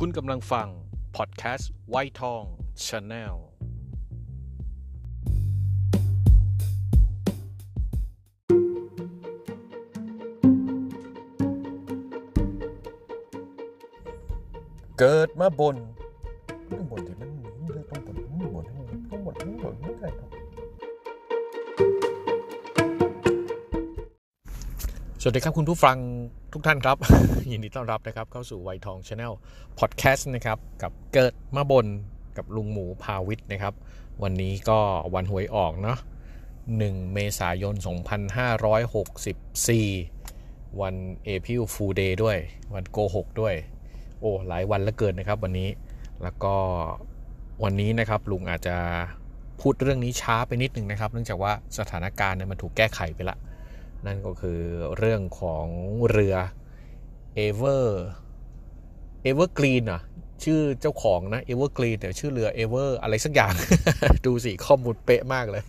คุณกำลังฟัง พอดแคสต์วัยทอง Channel เกิดมาบ่นต้องบ่นที่มันต้องบ่นต้องบ่นต้องบ่นต้องบ่นไม่ได้ครับสวัสดีครับคุณผู้ฟัง ทุกท่านครับ ยินดีต้อนรับนะครับเข้าสู่วัยทอง Channel พอดแคสต์นะครับกับเกิดมาบ่นกับลุงหมูพาวิทย์นะครับ วันนี้ก็วันหวยออกเนาะ1 เมษายน 2564 วัน April Fool Day ด้วย วันโกหกด้วย โอ้หลายวันเหลือเกินนะครับวันนี้แล้วก็วันนี้นะครับลุงอาจจะพูดเรื่องนี้ช้าไปนิดนึงนะครับ เนื่องจากว่าสถานการณ์เนี่ยมันถูกแก้ไขไปละ นั่นก็คือเรื่องของเรือ Ever Evergreen อะชื่อเจ้าของนะ Evergreen แต่ชื่อเรือ Ever อะไรสักอย่าง ดูสิข้อมูลเป๊ะมากเลย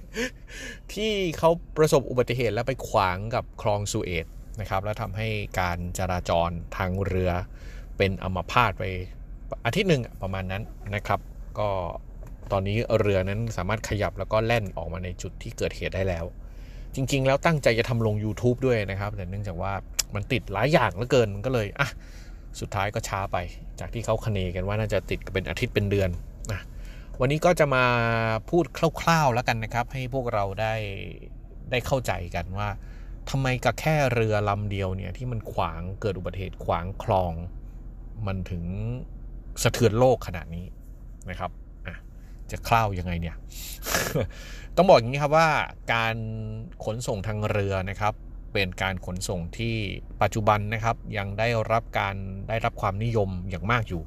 ที่เขาประสบอุบัติเหตุแล้วไปขวางกับคลองสุเอตนะครับ แล้วทำให้การจราจรทางเรือเป็นอัมพาตไปอาทิตย์หนึ่งประมาณนั้นนะครับ ก็ตอนนี้เรือนั้นสามารถขยับแล้วก็แล่นออกมาในจุดที่เกิดเหตุได้แล้ว จริง ๆ แล้วตั้งใจจะทำลง YouTube ด้วยนะครับ แต่เนื่องจากว่ามันติดหลายอย่างเหลือเกินมันก็เลยอะสุดท้ายก็ช้าไป จากที่เขาคเนกันว่าน่าจะติดเป็นอาทิตย์เป็นเดือนนะวันนี้ก็จะมาพูดคร่าวๆแล้วกันนะครับ ให้พวกเราได้ได้เข้าใจกันว่าทำไมกับแค่เรือลำเดียวเนี่ยที่มันขวางเกิดอุบัติเหตุขวางคลอง มันถึงสะเทือนโลกขนาดนี้นะครับ จะคร่าวยังไงเนี่ย ต้องบอกอย่างนี้ครับว่าการขนส่งทางเรือนะครับ เป็นการขนส่งที่ปัจจุบันนะครับ ยังได้รับการได้รับความนิยมอย่างมากอยู่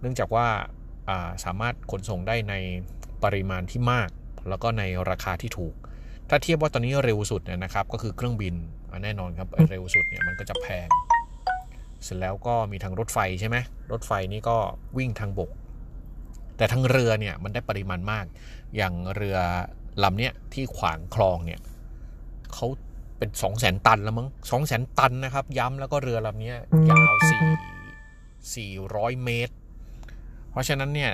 เนื่องจากว่าาสามารถขนส่งได้ในปริมาณที่มาก แล้วก็ในราคาที่ถูก ถ้าเทียบว่าตอนนี้เร็วสุดเนี่ยนะครับ ก็คือเครื่องบินแน่นอนครับเร็วสุดเนี่ยมันก็จะแพง เสร็จแล้วก็มีทางรถไฟใช่ไหมรถไฟนี่ก็วิ่งทางบก แต่ทางเรือเนี่ยมันได้ปริมาณมาก อย่างเรือลำเนี้ยที่ขวางคลองเนี่ยเขาเป็น2 0 0 0 0 0ตันแล้วมั้ง2 0 0 0 0 0ตันนะครับ ย้ำแล้วก็เรือลำนี้ยาว4 400เมตร เพราะฉะนั้นเนี่ย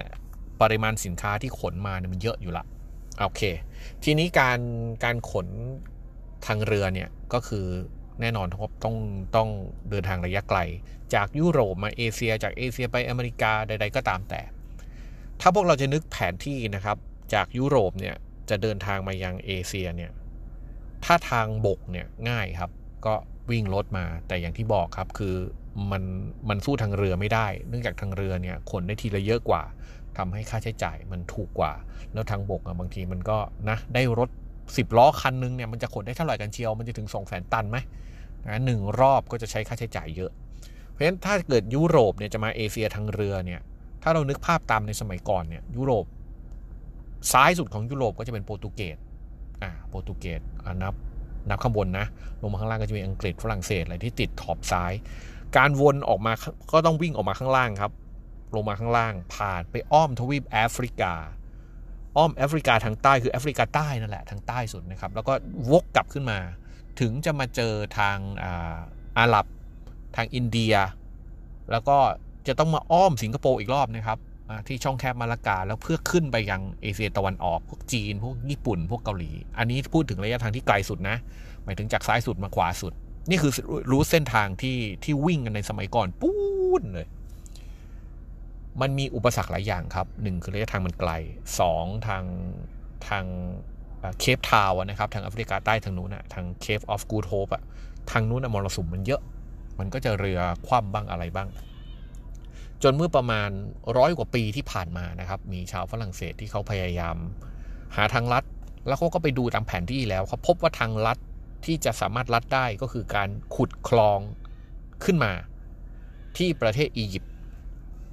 ปริมาณสินค้าที่ขนมาเนี่ยมันเยอะอยู่ละโอเค ทีนี้การการขนทางเรือเนี่ยก็คือแน่นอนครับต้องต้องเดินทางระยะไกล จากยุโรปมาเอเชีย จากเอเชียไปอเมริกาใด ๆ ก็ตามแต่ ถ้าพวกเราจะนึกแผนที่นะครับ จากยุโรปเนี่ยจะเดินทางมายังเอเชียเนี่ยถ้าทางบกเนี่ยง่ายครับ ก็วิ่งรถมาแต่อย่างที่บอกครับคือมันมันสู้ทางเรือไม่ได้ เนื่องจากทางเรือเนี่ยขนได้ทีละเยอะกว่าทำให้ค่าใช้จ่ายมันถูกกว่า แล้วทางบกอะบางทีมันก็นะได้รถ 10 ล้อคันนึงเนี่ยมันจะขนได้เท่าไหร่กันเชียว มันจะถึง 2 0 0 0 0 0 ตันไหมนะหนึ่งรอบก็จะใช้ค่าใช้จ่ายเยอะ เพราะฉะนั้นถ้าเกิดยุโรปเนี่ยจะมาเอเชียทางเรือเนี่ย ถ้าเรานึกภาพตามในสมัยก่อนเนี่ยยุโรป ซ้ายสุดของยุโรปก็จะเป็นโปรตุเกสอ่าโปรตุเกสนับนับข้างบนนะ ลงมาข้างล่างก็จะมีอังกฤษฝรั่งเศสอะไรที่ติดขอบซ้าย การวนออกมาก็ต้องวิ่งออกมาข้างล่างครับ ลงมาข้างล่าง ผ่านไปอ้อมทวีปแอฟริกา อ้อมแอฟริกาทางใต้คือแอฟริกาใต้นั่นแหละทางใต้สุดนะครับ แล้วก็วกกลับขึ้นมา ถึงจะมาเจอทางอาอาหรับ ทางอินเดีย แล้วก็ จะต้องมาอ้อมสิงคโปร์อีกรอบนะครับที่ช่องแคบมาลากาแล้วเพื่อขึ้นไปยังเอเชียตะวันออก พวกจีน พวกญี่ปุ่น พวกเกาหลี อันนี้พูดถึงระยะทางที่ไกลสุดนะ หมายถึงจากซ้ายสุดมาขวาสุด นี่คือรู้เส้นทางที่ที่วิ่งกันในสมัยก่อนปู๊ดเลย มันมีอุปสรรคหลายอย่างครับหนึ่งคือระยะทางมันไกลสองทางทางเคปทาวนะครับ ทางแอฟริกาใต้ทางนู้นนะทางเคปออฟกูดโฮปอะทางนู้นมรสุมมันเยอะ มันก็จะเรือคว่ำบ้างอะไรบ้าง จนเมื่อประมาณร้อยกว่าปีที่ผ่านมานะครับ มีชาวฝรั่งเศสที่เขาพยายาม หาทางลัด แล้วเขาก็ไปดูตามแผนที่แล้วเขาพบว่าทางลัดที่จะสามารถลัดได้ก็คือการขุดคลองขึ้นมา ที่ประเทศอียิปต์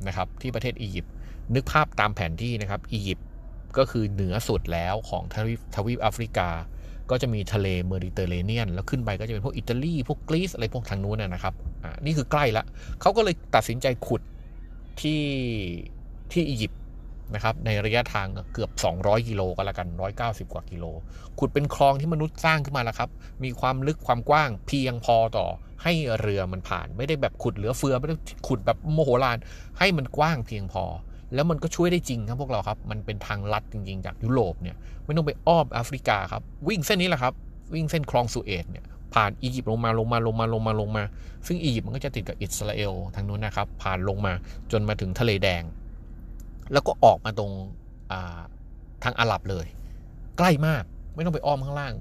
นะครับที่ประเทศอียิปต์นึกภาพตามแผนที่นะครับอียิปต์ก็คือเหนือสุดแล้วของทวีปทวีปแอฟริกา ก็จะมีทะเลเมดิเตอร์เรเนียน แล้วขึ้นไปก็จะเป็นพวกอิตาลีพวกกรีซอะไรพวกทางนู้นนะครับอ่านี่คือใกล้ละเขาก็เลยตัดสินใจขุด ที่ที่อียิปต์นะครับในระยะทางเกือบ 200 กิโลก็แล้วกัน 190 กว่ากิโล ขุดเป็นคลองที่มนุษย์สร้างขึ้นมาแล้วครับ มีความลึกความกว้างเพียงพอต่อให้เรือมันผ่าน ไม่ได้แบบขุดเหลือเฟือ ไม่ได้ขุดแบบโมโหลาน ให้มันกว้างเพียงพอ แล้วมันก็ช่วยได้จริงครับพวกเราครับ มันเป็นทางลัดจริง ๆ จากยุโรปเนี่ย ไม่ต้องไปอ้อมแอฟริกาครับ วิ่งเส้นนี้แหละครับ วิ่งเส้นคลองสุเอตเนี่ย ผ่านอียิปต์ลงมาลงมาลงมาลงมาลงมา ซึ่งอียิปต์มันก็จะติดกับอิสราเอลทางนู้นนะครับ ผ่านลงมาจนมาถึงทะเลแดง แล้วก็ออกมาตรงทางอาหรับเลย ใกล้มากไม่ต้องไปอ้อมข้างล่าง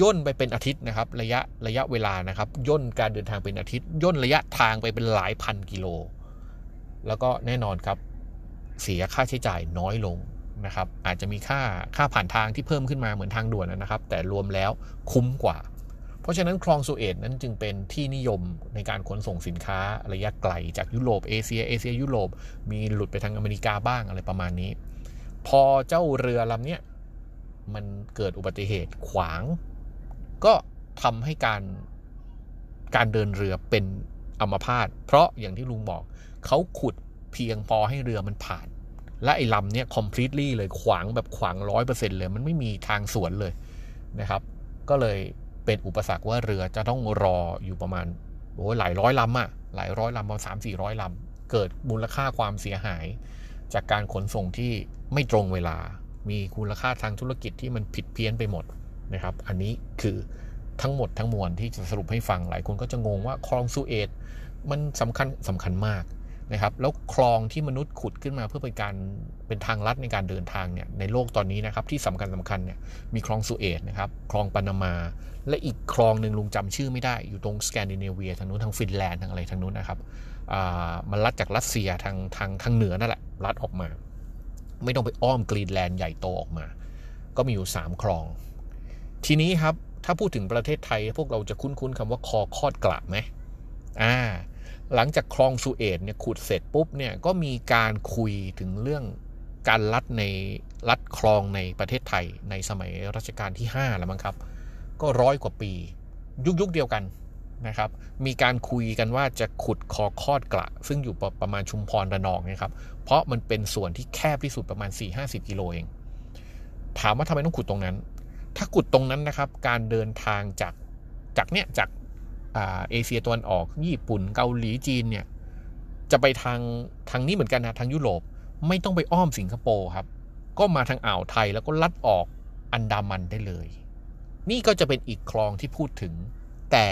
ย่นไปเป็นอาทิตย์นะครับ ระยะระยะเวลานะครับ ย่นการเดินทางเป็นอาทิตย์ ย่นระยะทางไปเป็นหลายพันกิโล แล้วก็แน่นอนครับ เสียค่าใช้จ่ายน้อยลงนะครับ อาจจะมีค่าค่าผ่านทางที่เพิ่มขึ้นมาเหมือนทางด่วนนะครับ แต่รวมแล้วคุ้มกว่า ราะฉะนั้นคลองสุเอตนั้นจึงเป็นที่นิยมในการขนส่งสินค้าระยะไกลจากยุโรปเอเชียเอเชียยุโรปมีหลุดไปทางอเมริกาบ้างอะไรประมาณนี้ พอเจ้าเรือลำเนี้ยมันเกิดอุบัติเหตุขวาง ก็ทำให้การการเดินเรือเป็นอัมพาตเพราะอย่างที่ลุงบอกเขาขุดเพียงพอให้เรือมันผ่าน และไอ้ลำเนี้ย completely เลยขวางแบบขวางร้อยเปอร์เซ็นเลย มันไม่มีทางสวนเลยนะครับ ก็เลย เป็นอุปสรรคว่าเรือจะต้องรออยู่ประมาณโอ้หลายร้อยลำอะหลายร้อยลำประมาณสามสี่ร้อยลำเกิดมูลค่าความเสียหาย จากการขนส่งที่ไม่ตรงเวลา มีคุณค่าทางธุรกิจที่มันผิดเพี้ยนไปหมดนะครับ อันนี้คือทั้งหมดทั้งมวลที่จะสรุปให้ฟังหลายคนก็จะงงว่าคลองสุเอตมันสำคัญสำคัญมาก นะครับแล้วคลองที่มนุษย์ขุดขึ้นมาเพื่อเป็นการเป็นทางลัดในการเดินทางเนี่ยในโลกตอนนี้นะครับที่สำคัญสำคัญเนี่ยมีคลองสุเอตนะครับคลองปานามา และอีกคลองหนึ่งลุงจำชื่อไม่ได้ อยู่ตรงสแกนดิเนเวียทางนู้นทางฟินแลนด์ทางอะไรทางนู้นนะครับมันลัดจากรัสเซียทางทางทางเหนือนั่นแหละลัดออกมา ไม่ต้องไปอ้อมกรีนแลนด์ใหญ่โตออกมา ก็มีอยู่ 3 คลอง ทีนี้ครับถ้าพูดถึงประเทศไทยพวกเราจะคุ้นๆคำว่าคอคอดกระไหมอ่า หลังจากคลองสุเอตเนี่ยขุดเสร็จปุ๊บเนี่ยก็มีการคุยถึงเรื่องการลัดในลัดคลองในประเทศไทยในสมัยรัชกาลที่ 5 แล้วมั้งครับ ก็ร้อยกว่าปี ยุคยุคเดียวกันนะครับ มีการคุยกันว่าจะขุดคอคอดกระ ซึ่งอยู่ประมาณชุมพรระนองนะครับ เพราะมันเป็นส่วนที่แคบที่สุดประมาณ 4-50 กิโลเอง ถามว่าทำไมต้องขุดตรงนั้น ถ้าขุดตรงนั้นนะครับ การเดินทางจากจากเนี้ยจาก เอเชียตะวันออก ญี่ปุ่น เกาหลีจีนเนี่ยจะไปทางทางนี้เหมือนกันนะทางยุโรปไม่ต้องไปอ้อมสิงคโปร์ครับ ก็มาทางอ่าวไทยแล้วก็ลัดออกอันดามันได้เลย นี่ก็จะเป็นอีกคลองที่พูดถึง แต่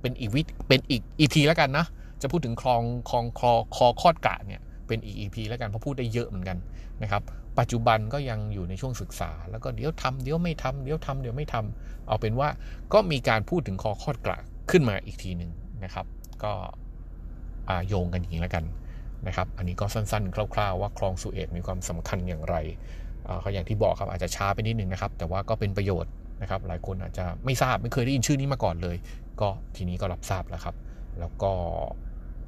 เป็นอีกวิเป็นอีกอีพีแล้วกันนะ จะพูดถึงคลองคลองคอคอคอดกะเนี่ยเป็นอีกอีพีแล้วกันเพราะพูดได้เยอะเหมือนกันนะครับ ปัจจุบันก็ยังอยู่ในช่วงศึกษา แล้วก็เดี๋ยวทำเดี๋ยวไม่ทำเดี๋ยวทำเดี๋ยวไม่ทำเอาเป็นว่าก็มีการพูดถึงคอคอดกะขึ้นมาอีกทีหนึ่งนะครับ ก็โยงกันอย่างนี้แล้วกันนะครับ อันนี้ก็สั้นๆ คร่าวๆ ว่าคลองสุเอตมีความสำคัญอย่างไรเขาอย่างที่บอกครับอาจจะช้าไปนิดนึงนะครับ แต่ว่าก็เป็นประโยชน์นะครับ หลายคนอาจจะไม่ทราบไม่เคยได้ยินชื่อนี้มาก่อนเลย ก็ทีนี้ก็รับทราบแล้วครับ แล้วก็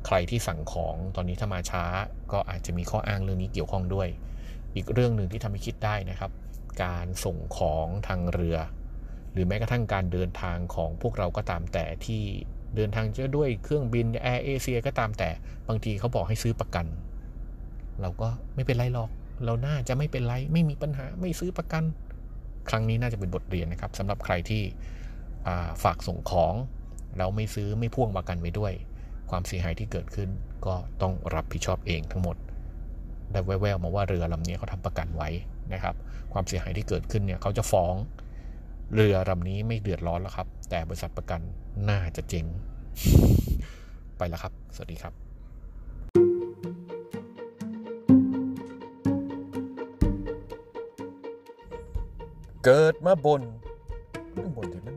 ใครที่สั่งของตอนนี้ถ้ามาช้า ก็อาจจะมีข้ออ้างเรื่องนี้เกี่ยวข้องด้วย อีกเรื่องหนึ่งที่ทำให้คิดได้นะครับ การส่งของทางเรือ หรือแม้กระทั่งการเดินทางของพวกเราก็ตามแต่ที่เดินทางจะด้วยเครื่องบินแอร์เอเชียก็ตามแต่บางทีเขาบอกให้ซื้อประกัน เราก็ไม่เป็นไรหรอก เราน่าจะไม่เป็นไร ไม่มีปัญหาไม่ซื้อประกัน ครั้งนี้น่าจะเป็นบทเรียนนะครับสำหรับใครที่ฝากส่งของแล้วไม่ซื้อไม่พ่วงประกันไว้ด้วย ความเสียหายที่เกิดขึ้นก็ต้องรับผิดชอบเองทั้งหมด ได้แววๆมาว่าเรือลำนี้เขาทำประกันไว้นะครับ ความเสียหายที่เกิดขึ้นเนี่ยเขาจะฟ้องเรือลำนี้ไม่เดือดร้อนแล้วครับ แต่บริษัทประกันน่าจะเจ๊งไปแล้วครับ สวัสดีครับเกิดมาบนไม่บ่นที่มัน